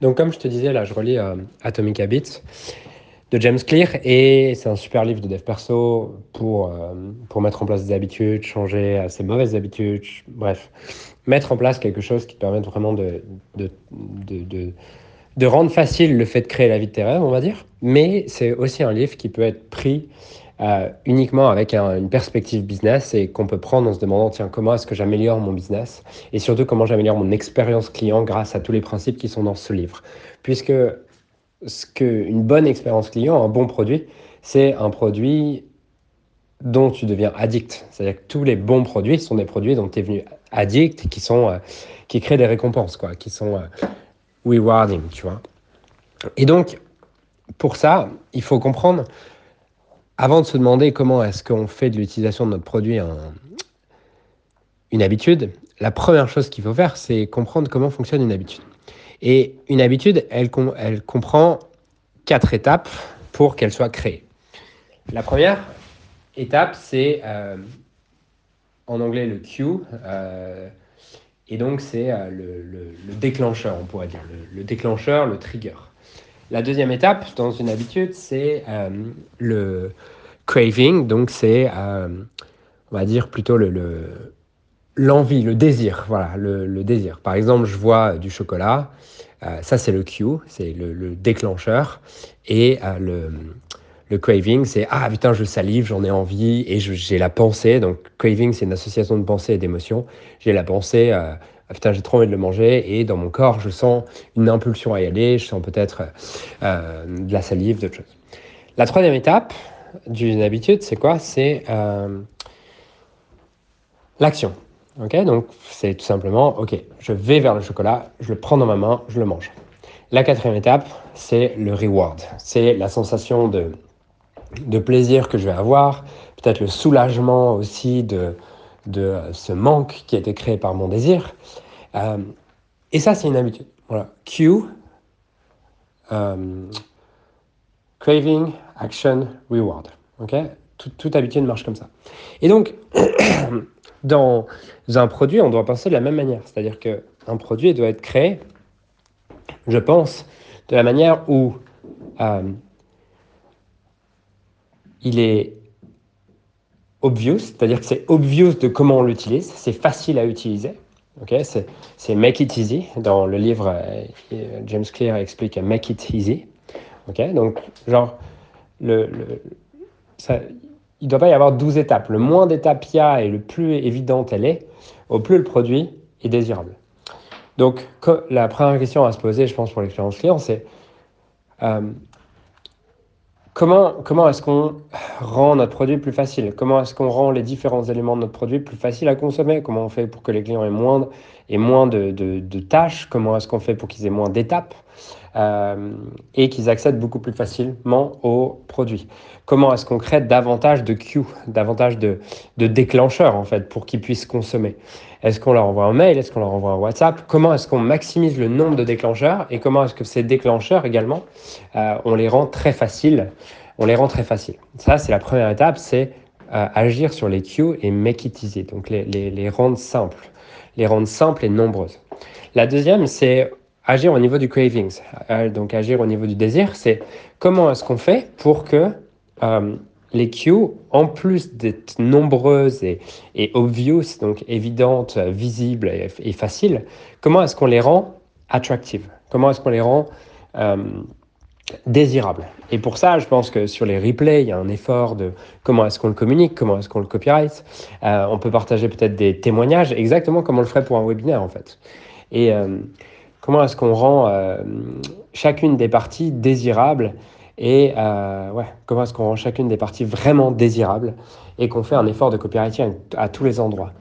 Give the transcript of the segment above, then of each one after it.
Donc, comme je te disais, là, je relis euh, Atomic Habits de James Clear et c'est un super livre de dev perso pour, euh, pour mettre en place des habitudes, changer ses mauvaises habitudes, bref, mettre en place quelque chose qui te permette vraiment de, de, de, de, rendre facile le fait de créer la vie de tes rêves, on va dire. Mais c'est aussi un livre qui peut être pris euh, uniquement avec une perspective business et qu'on peut prendre en se demandant tiens comment est-ce que j'améliore mon business et surtout comment j'améliore mon expérience client grâce à tous les principes qui sont dans ce livre. Puisque ce que une bonne expérience client un bon produit c'est un produit dont tu deviens addict. C'est-à-dire que tous les bons produits sont des produits dont tu es venu addict qui sont euh, qui créent des récompenses quoi qui sont euh, rewarding tu vois. Et donc pour ça il faut comprendre avant de se demander comment est-ce qu'on fait de l'utilisation de notre produit une habitude, la première chose qu'il faut faire, c'est comprendre comment fonctionne une habitude. Et une habitude, elle, comprend quatre étapes pour qu'elle soit créée. La première étape, c'est euh, en anglais le cue, euh, et donc c'est euh, le, déclencheur, on pourrait dire, le déclencheur, le trigger. La deuxième étape dans une habitude, c'est euh, le craving, donc c'est, euh, on va dire plutôt le, l'envie, le, désir, voilà, le, désir. Par exemple, je vois du chocolat, euh, ça c'est le cue, c'est le, déclencheur, et le, le craving, c'est ah putain, je salive, j'en ai envie, et j'ai la pensée. Donc craving, c'est une association de pensée et d'émotion. J'ai la pensée ah, putain, j'ai trop envie de le manger, et dans mon corps, je sens une impulsion à y aller, je sens peut-être euh, de la salive, d'autres choses. La troisième étape d'une habitude, c'est quoi? C'est euh, l'action. Ok, donc c'est tout simplement, ok, je vais vers le chocolat, je le prends dans ma main, je le mange. La quatrième étape, c'est le reward. C'est la sensation de, de plaisir que je vais avoir, peut-être le soulagement aussi de, de ce manque qui a été créé par mon désir. Euh, et ça, c'est une habitude. Voilà. Q, euh, craving, action, reward. Ok? Toute habitude marche comme ça. Et donc, dans un produit, on doit penser de la même manière. C'est-à-dire qu'un produit doit être créé, je pense, de la manière où euh, il est obvious, c'est-à-dire que c'est obvious de comment on l'utilise, c'est facile à utiliser. Okay? C'est Make It Easy. Dans le livre, euh, James Clear explique Make It Easy. Okay? Donc, genre, il ne doit pas y avoir 12 étapes. Le moins d'étapes il y a et le plus évidente elle est, au plus le produit est désirable. Donc, la première question à se poser, je pense, pour l'expérience client, c'est euh, Comment, comment est-ce qu'on rend notre produit plus facile? Comment est-ce qu'on rend les différents éléments de notre produit plus faciles à consommer? Comment on fait pour que les clients aient moins, de, tâches? Comment est-ce qu'on fait pour qu'ils aient moins d'étapes? Euh, et qu'ils accèdent beaucoup plus facilement aux produits Comment est-ce qu'on crée davantage de queues, davantage de, déclencheurs en fait pour qu'ils puissent consommer? Est-ce qu'on leur envoie un mail? Est-ce qu'on leur envoie un WhatsApp? Comment est-ce qu'on maximise le nombre de déclencheurs? Et comment est-ce que ces déclencheurs également, euh, on les rend très faciles? On les rend très faciles. Ça, c'est la première étape, c'est euh, agir sur les queues et make it easy. Donc les rendre simples. Les rendre simples et nombreuses. La deuxième, c'est agir au niveau du cravings. Euh, donc agir au niveau du désir, c'est comment est-ce qu'on fait pour que les queues, en plus d'être nombreuses et, et, obvious, donc évidentes, visibles et, faciles, comment est-ce qu'on les rend attractives? Comment est-ce qu'on les rend euh, désirables? Et pour ça, je pense que sur les replays, il y a un effort de comment est-ce qu'on le communique, comment est-ce qu'on le copyright. Euh, on peut partager peut-être des témoignages, exactement comme on le ferait pour un webinaire en fait. Et euh, comment est-ce qu'on rend euh, chacune des parties désirables et euh, ouais, comment est-ce qu'on rend chacune des parties vraiment désirables et qu'on fait un effort de copywriting à, tous les endroits.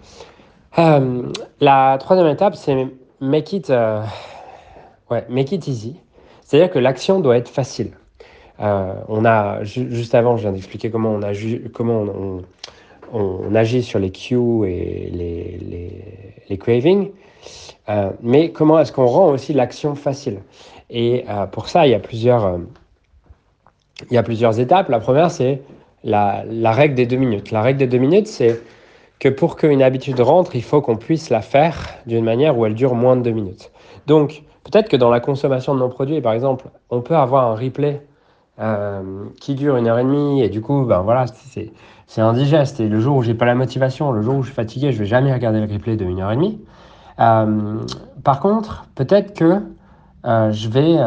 Euh, la troisième étape, c'est make it, ouais, make it easy. C'est-à-dire que l'action doit être facile. on a, juste avant, je viens d'expliquer comment on, comment on, on, agit sur les queues et les, les, les cravings. Mais comment est-ce qu'on rend aussi l'action facile? Et pour ça, il y a plusieurs il y a plusieurs étapes. La première, c'est la, règle des deux minutes. La règle des deux minutes, c'est que pour qu'une habitude rentre, il faut qu'on puisse la faire d'une manière où elle dure moins de deux minutes. Donc, peut-être que dans la consommation de nos produits, par exemple, on peut avoir un replay euh, qui dure une heure et demie et du coup, ben voilà, c'est, c'est indigeste. Et le jour où j'ai pas la motivation, le jour où je suis fatigué, je vais jamais regarder le replay de une heure et demie. Euh, par contre, peut-être que euh, je vais,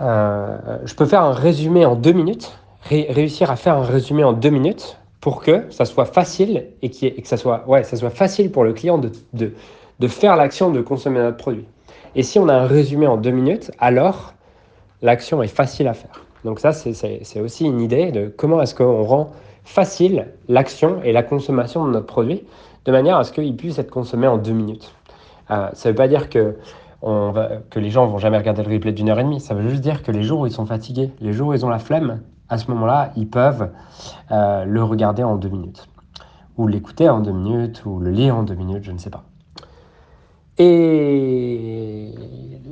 je peux faire un résumé en deux minutes, réussir à faire un résumé en deux minutes pour que ça soit facile et que ça soit, ouais, ça soit facile pour le client de, de, de faire l'action de consommer notre produit. Et si on a un résumé en deux minutes, alors l'action est facile à faire. Donc ça, c'est aussi une idée de comment est-ce qu'on rend facile l'action et la consommation de notre produit de manière à ce qu'il puisse être consommé en deux minutes. Euh, ça ne veut pas dire que, les gens vont jamais regarder le replay d'une heure et demie. Ça veut juste dire que les jours où ils sont fatigués, les jours où ils ont la flemme, à ce moment-là, ils peuvent euh, le regarder en deux minutes. Ou l'écouter en deux minutes, ou le lire en deux minutes, je ne sais pas. Et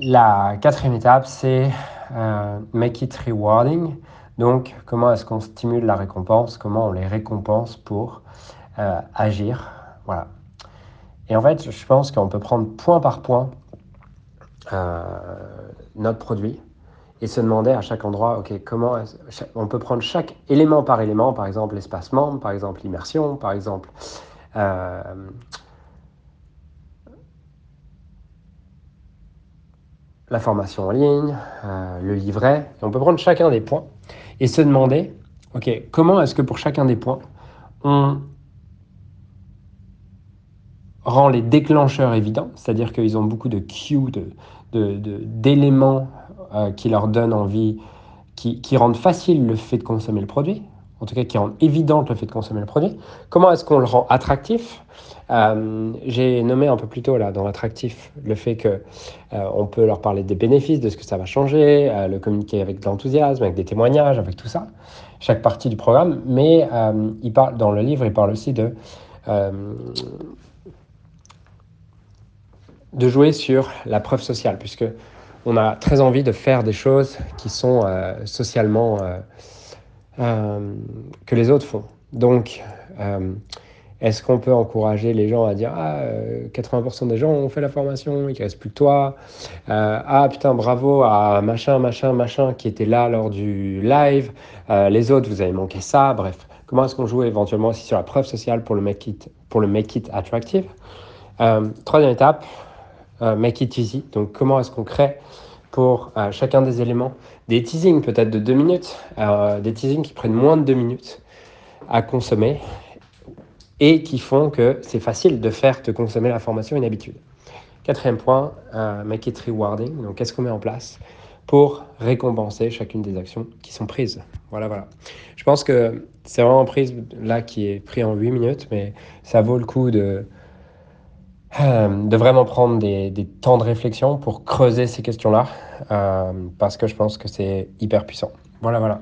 la quatrième étape, c'est euh, make it rewarding. Donc, comment est-ce qu'on stimule la récompense? Comment on les récompense pour agir? Voilà. Et en fait, je pense qu'on peut prendre point par point euh, notre produit et se demander à chaque endroit, ok, comment on peut prendre chaque élément par élément, par exemple l'espacement, par exemple l'immersion, par exemple la formation en ligne, euh, le livret. on peut prendre chacun des points et se demander, OK, comment est-ce que pour chacun des points, on rend les déclencheurs évidents, c'est-à-dire qu'ils ont beaucoup de cues, d'éléments de, euh, qui leur donnent envie, qui, rendent facile le fait de consommer le produit, en tout cas qui rendent évident le fait de consommer le produit. Comment est-ce qu'on le rend attractif? Euh, J'ai nommé un peu plus tôt là dans l'attractif le fait que euh, on peut leur parler des bénéfices, de ce que ça va changer, le communiquer avec de l'enthousiasme, avec des témoignages, avec tout ça, chaque partie du programme. Mais il parle dans le livre, il parle aussi de de jouer sur la preuve sociale, puisque on a très envie de faire des choses qui sont socialement euh, que les autres font. Donc, euh, est-ce qu'on peut encourager les gens à dire Ah, 80% euh, des gens ont fait la formation, il reste plus que toi. ah, putain, bravo à machin, machin, machin qui était là lors du live. les autres, vous avez manqué ça. Bref, comment est-ce qu'on joue éventuellement aussi sur la preuve sociale pour le make it, pour le make it attractive? Troisième étape, make it easy. Donc, comment est-ce qu'on crée pour chacun des éléments? Des teasings peut-être de deux minutes, euh, des teasings qui prennent moins de deux minutes à consommer et qui font que c'est facile de faire te consommer la formation une habitude. Quatrième point, euh, make it rewarding. Donc, qu'est-ce qu'on met en place pour récompenser chacune des actions qui sont prises? Voilà, voilà. Je pense que c'est vraiment prise là qui est pris en huit minutes, mais ça vaut le coup de, euh, de vraiment prendre des, des, temps de réflexion pour creuser ces questions-là, euh, parce que je pense que c'est hyper puissant. Voilà, voilà.